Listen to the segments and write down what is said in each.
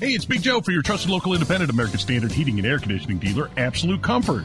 Hey, it's Big Joe for your trusted local independent American Standard heating and air conditioning dealer, Absolute Comfort.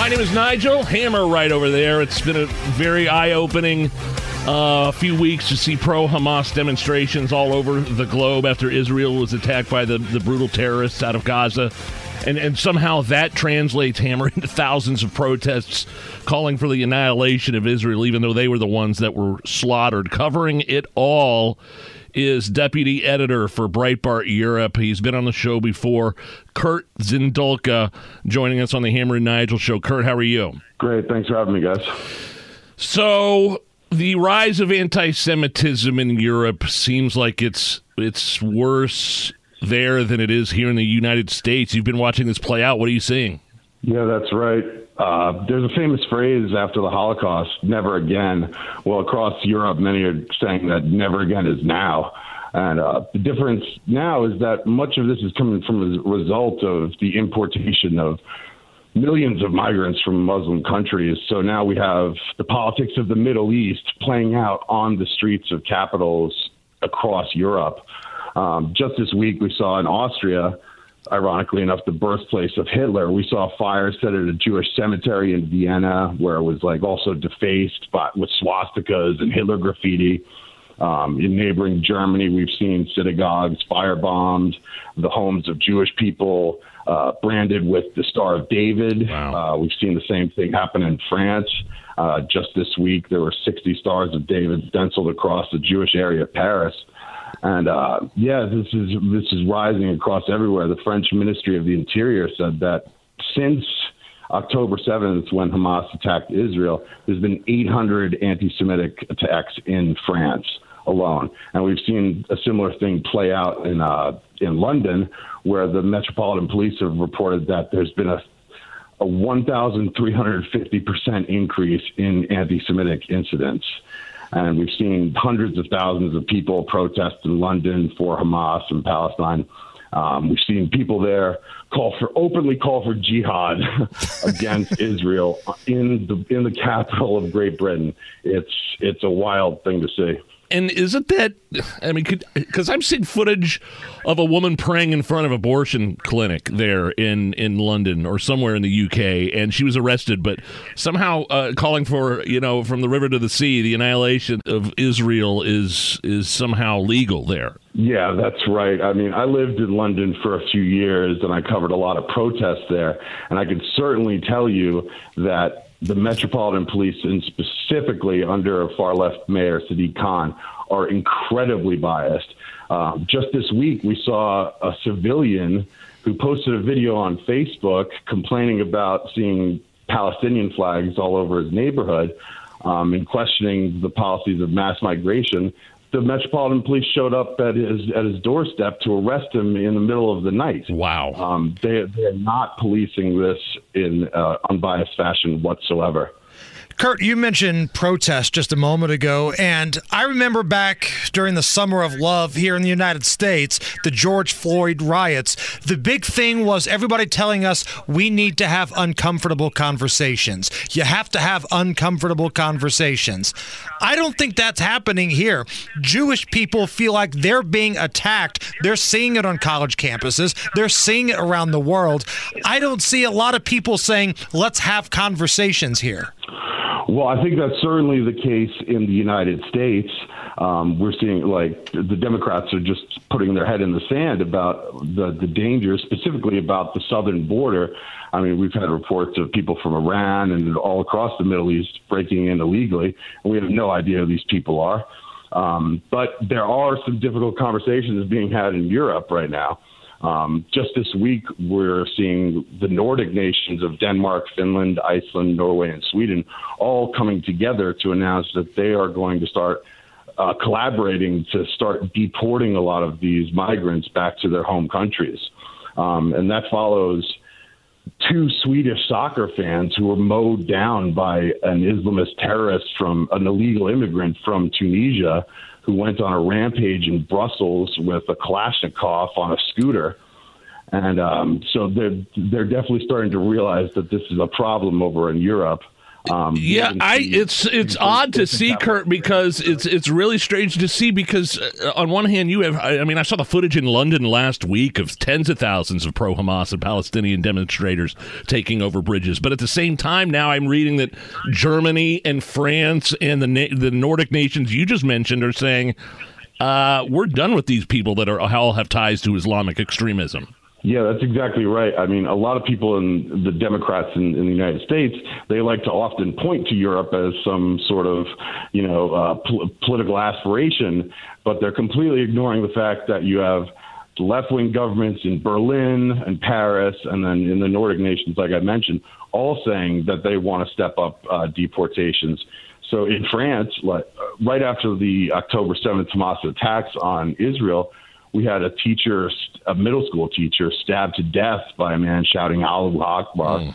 My name is Nigel Hammer right over there. It's been a very eye opening uh, few weeks to see pro Hamas demonstrations all over the globe after Israel was attacked by the, the brutal terrorists out of Gaza. And, and somehow that translates, Hammer, into thousands of protests calling for the annihilation of Israel, even though they were the ones that were slaughtered. Covering it all is deputy editor for Breitbart Europe. He's been on the show before. Kurt Zindulka joining us on the Hammer and Nigel show. Kurt, how are you? Great. Thanks for having me, guys. So, the rise of anti-Semitism in Europe seems like it's it's worse there than it is here in the United States. You've been watching this play out. What are you seeing? Yeah, that's right. Uh, there's a famous phrase after the Holocaust, never again. Well, across Europe, many are saying that never again is now. And uh, the difference now is that much of this is coming from a result of the importation of millions of migrants from Muslim countries. So now we have the politics of the Middle East playing out on the streets of capitals across Europe. Um, just this week, we saw in Austria ironically enough, the birthplace of Hitler. We saw fires set at a Jewish cemetery in Vienna where it was like also defaced but with swastikas and Hitler graffiti. Um, in neighboring Germany, we've seen synagogues firebombed, the homes of Jewish people uh, branded with the Star of David. Wow. Uh, we've seen the same thing happen in France. Uh, just this week, there were 60 Stars of David stenciled across the Jewish area of Paris. And uh, yeah, this is this is rising across everywhere. The French Ministry of the Interior said that since October 7th, when Hamas attacked Israel, there's been 800 anti-Semitic attacks in France alone, and we've seen a similar thing play out in uh, in London, where the Metropolitan Police have reported that there's been a a 1,350% increase in anti Semitic incidents. And we've seen hundreds of thousands of people protest in London for Hamas and Palestine. Um, we've seen people there call for openly call for jihad against Israel in the in the capital of Great Britain. It's it's a wild thing to see. And isn't that? I mean, because I'm seeing footage of a woman praying in front of abortion clinic there in in London or somewhere in the UK, and she was arrested, but somehow uh, calling for you know from the river to the sea, the annihilation of Israel is is somehow legal there. Yeah, that's right. I mean, I lived in London for a few years, and I covered a lot of protests there, and I can certainly tell you that the Metropolitan Police, and specifically under a far left Mayor Sadiq Khan, are incredibly biased. Uh, just this week, we saw a civilian who posted a video on Facebook complaining about seeing Palestinian flags all over his neighborhood um, and questioning the policies of mass migration the Metropolitan Police showed up at his at his doorstep to arrest him in the middle of the night. Wow! Um, they they are not policing this in uh, unbiased fashion whatsoever. Kurt, you mentioned protest just a moment ago, and I remember back during the Summer of Love here in the United States, the George Floyd riots. The big thing was everybody telling us we need to have uncomfortable conversations. You have to have uncomfortable conversations. I don't think that's happening here. Jewish people feel like they're being attacked. They're seeing it on college campuses, they're seeing it around the world. I don't see a lot of people saying, let's have conversations here. Well, I think that's certainly the case in the United States. Um, we're seeing like the Democrats are just putting their head in the sand about the, the dangers, specifically about the southern border. I mean, we've had reports of people from Iran and all across the Middle East breaking in illegally, and we have no idea who these people are. Um, but there are some difficult conversations being had in Europe right now. Um, just this week, we're seeing the Nordic nations of Denmark, Finland, Iceland, Norway, and Sweden all coming together to announce that they are going to start uh, collaborating to start deporting a lot of these migrants back to their home countries. Um, and that follows two Swedish soccer fans who were mowed down by an Islamist terrorist from an illegal immigrant from Tunisia who went on a rampage in Brussels with a Kalashnikov on a scooter. And um, so they're they're definitely starting to realize that this is a problem over in Europe. Um, yeah, I it's it's odd to see Kurt because it's it's really strange to see because uh, on one hand you have I mean I saw the footage in London last week of tens of thousands of pro Hamas and Palestinian demonstrators taking over bridges, but at the same time now I'm reading that Germany and France and the the Nordic nations you just mentioned are saying uh, we're done with these people that are all have ties to Islamic extremism. Yeah, that's exactly right. I mean, a lot of people in the Democrats in, in the United States, they like to often point to Europe as some sort of, you know, uh, pol- political aspiration, but they're completely ignoring the fact that you have left wing governments in Berlin and Paris, and then in the Nordic nations, like I mentioned, all saying that they want to step up uh, deportations. So in France, like, right after the October 7th Hamas attacks on Israel, we had a teacher, a middle school teacher, stabbed to death by a man shouting Allahu Akbar. Mm.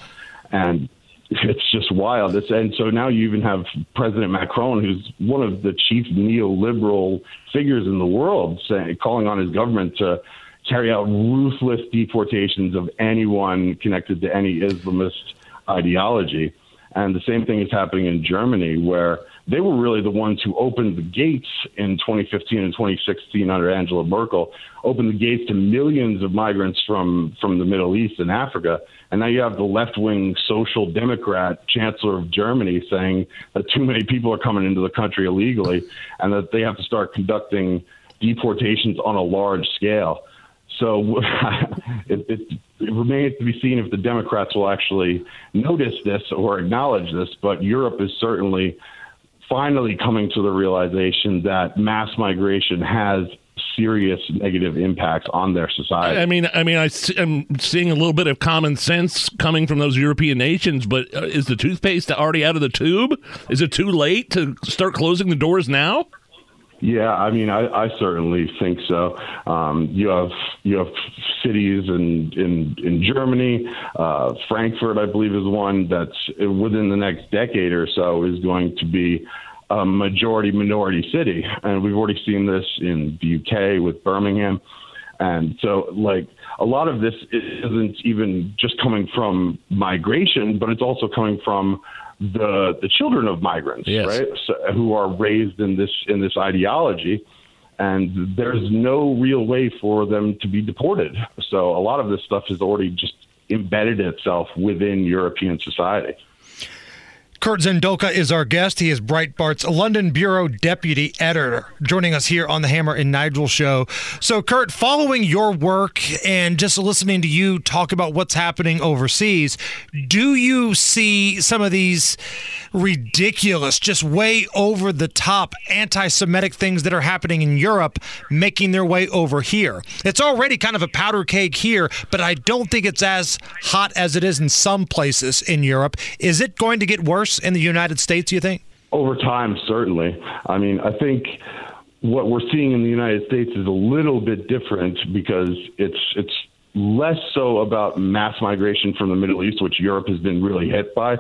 And it's just wild. It's, and so now you even have President Macron, who's one of the chief neoliberal figures in the world, saying, calling on his government to carry out ruthless deportations of anyone connected to any Islamist ideology. And the same thing is happening in Germany, where they were really the ones who opened the gates in 2015 and 2016 under Angela Merkel, opened the gates to millions of migrants from, from the Middle East and Africa. And now you have the left wing social democrat chancellor of Germany saying that too many people are coming into the country illegally and that they have to start conducting deportations on a large scale. So it, it, it, remains to be seen if the Democrats will actually notice this or acknowledge this. But Europe is certainly finally coming to the realization that mass migration has serious negative impacts on their society. I mean, I mean, I, am seeing a little bit of common sense coming from those European nations, but uh, is the toothpaste already out of the tube? Is it too late to start closing the doors now? Yeah, I mean, I, I certainly think so. Um, you have you have cities in in in Germany, uh, Frankfurt, I believe, is one that's within the next decade or so is going to be a majority minority city, and we've already seen this in the UK with Birmingham. And so, like, a lot of this isn't even just coming from migration, but it's also coming from the the children of migrants, yes. right? So, who are raised in this in this ideology, and there's no real way for them to be deported. So a lot of this stuff has already just embedded itself within European society. Kurt Zindulka is our guest. He is Breitbart's London Bureau Deputy Editor, joining us here on the Hammer and Nigel show. So, Kurt, following your work and just listening to you talk about what's happening overseas, do you see some of these ridiculous, just way over the top anti Semitic things that are happening in Europe making their way over here? It's already kind of a powder keg here, but I don't think it's as hot as it is in some places in Europe. Is it going to get worse in the United States, you think? Over time, certainly. I mean, I think what we're seeing in the United States is a little bit different because it's it's less so about mass migration from the Middle East, which Europe has been really hit by.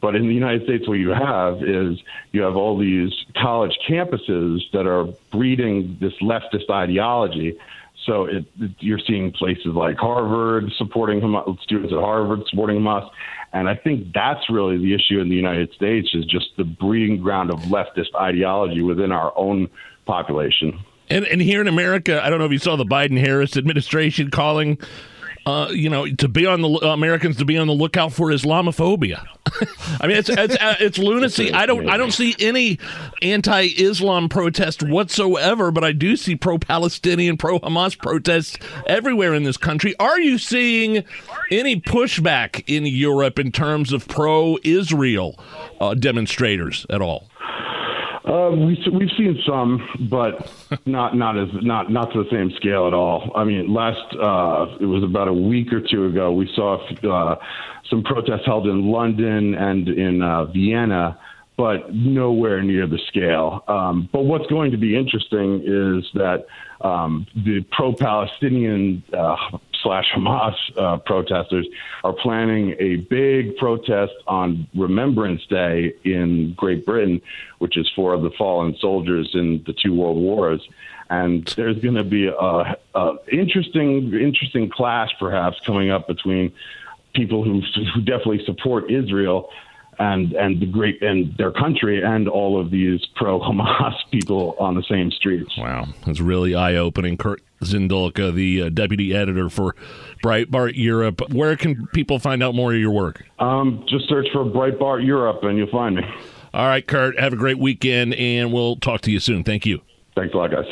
But in the United States, what you have is you have all these college campuses that are breeding this leftist ideology. So it, it, you're seeing places like Harvard supporting Hamas, students at Harvard supporting Hamas. And I think that's really the issue in the United States is just the breeding ground of leftist ideology within our own population. And, and here in America, I don't know if you saw the Biden Harris administration calling, uh, you know, to be on the uh, Americans to be on the lookout for Islamophobia. I mean, it's it's, uh, it's lunacy. I don't I don't see any anti-Islam protest whatsoever, but I do see pro-Palestinian, pro-Hamas protests everywhere in this country. Are you seeing any pushback in Europe in terms of pro-Israel uh, demonstrators at all? Uh, we, we've seen some, but not not as not not to the same scale at all. I mean, last uh, it was about a week or two ago. We saw uh, some protests held in London and in uh, Vienna, but nowhere near the scale. Um, but what's going to be interesting is that um, the pro-Palestinian uh, slash Hamas uh, protesters are planning a big protest on Remembrance Day in Great Britain, which is for the fallen soldiers in the two world wars. And there's going to be a, a interesting, interesting clash, perhaps, coming up between people who, who definitely support Israel and and the great and their country and all of these pro Hamas people on the same streets. Wow, that's really eye opening. Kurt Zindulka, the uh, deputy editor for Breitbart Europe. Where can people find out more of your work? Um, just search for Breitbart Europe and you'll find me. All right, Kurt. Have a great weekend, and we'll talk to you soon. Thank you. Thanks a lot, guys.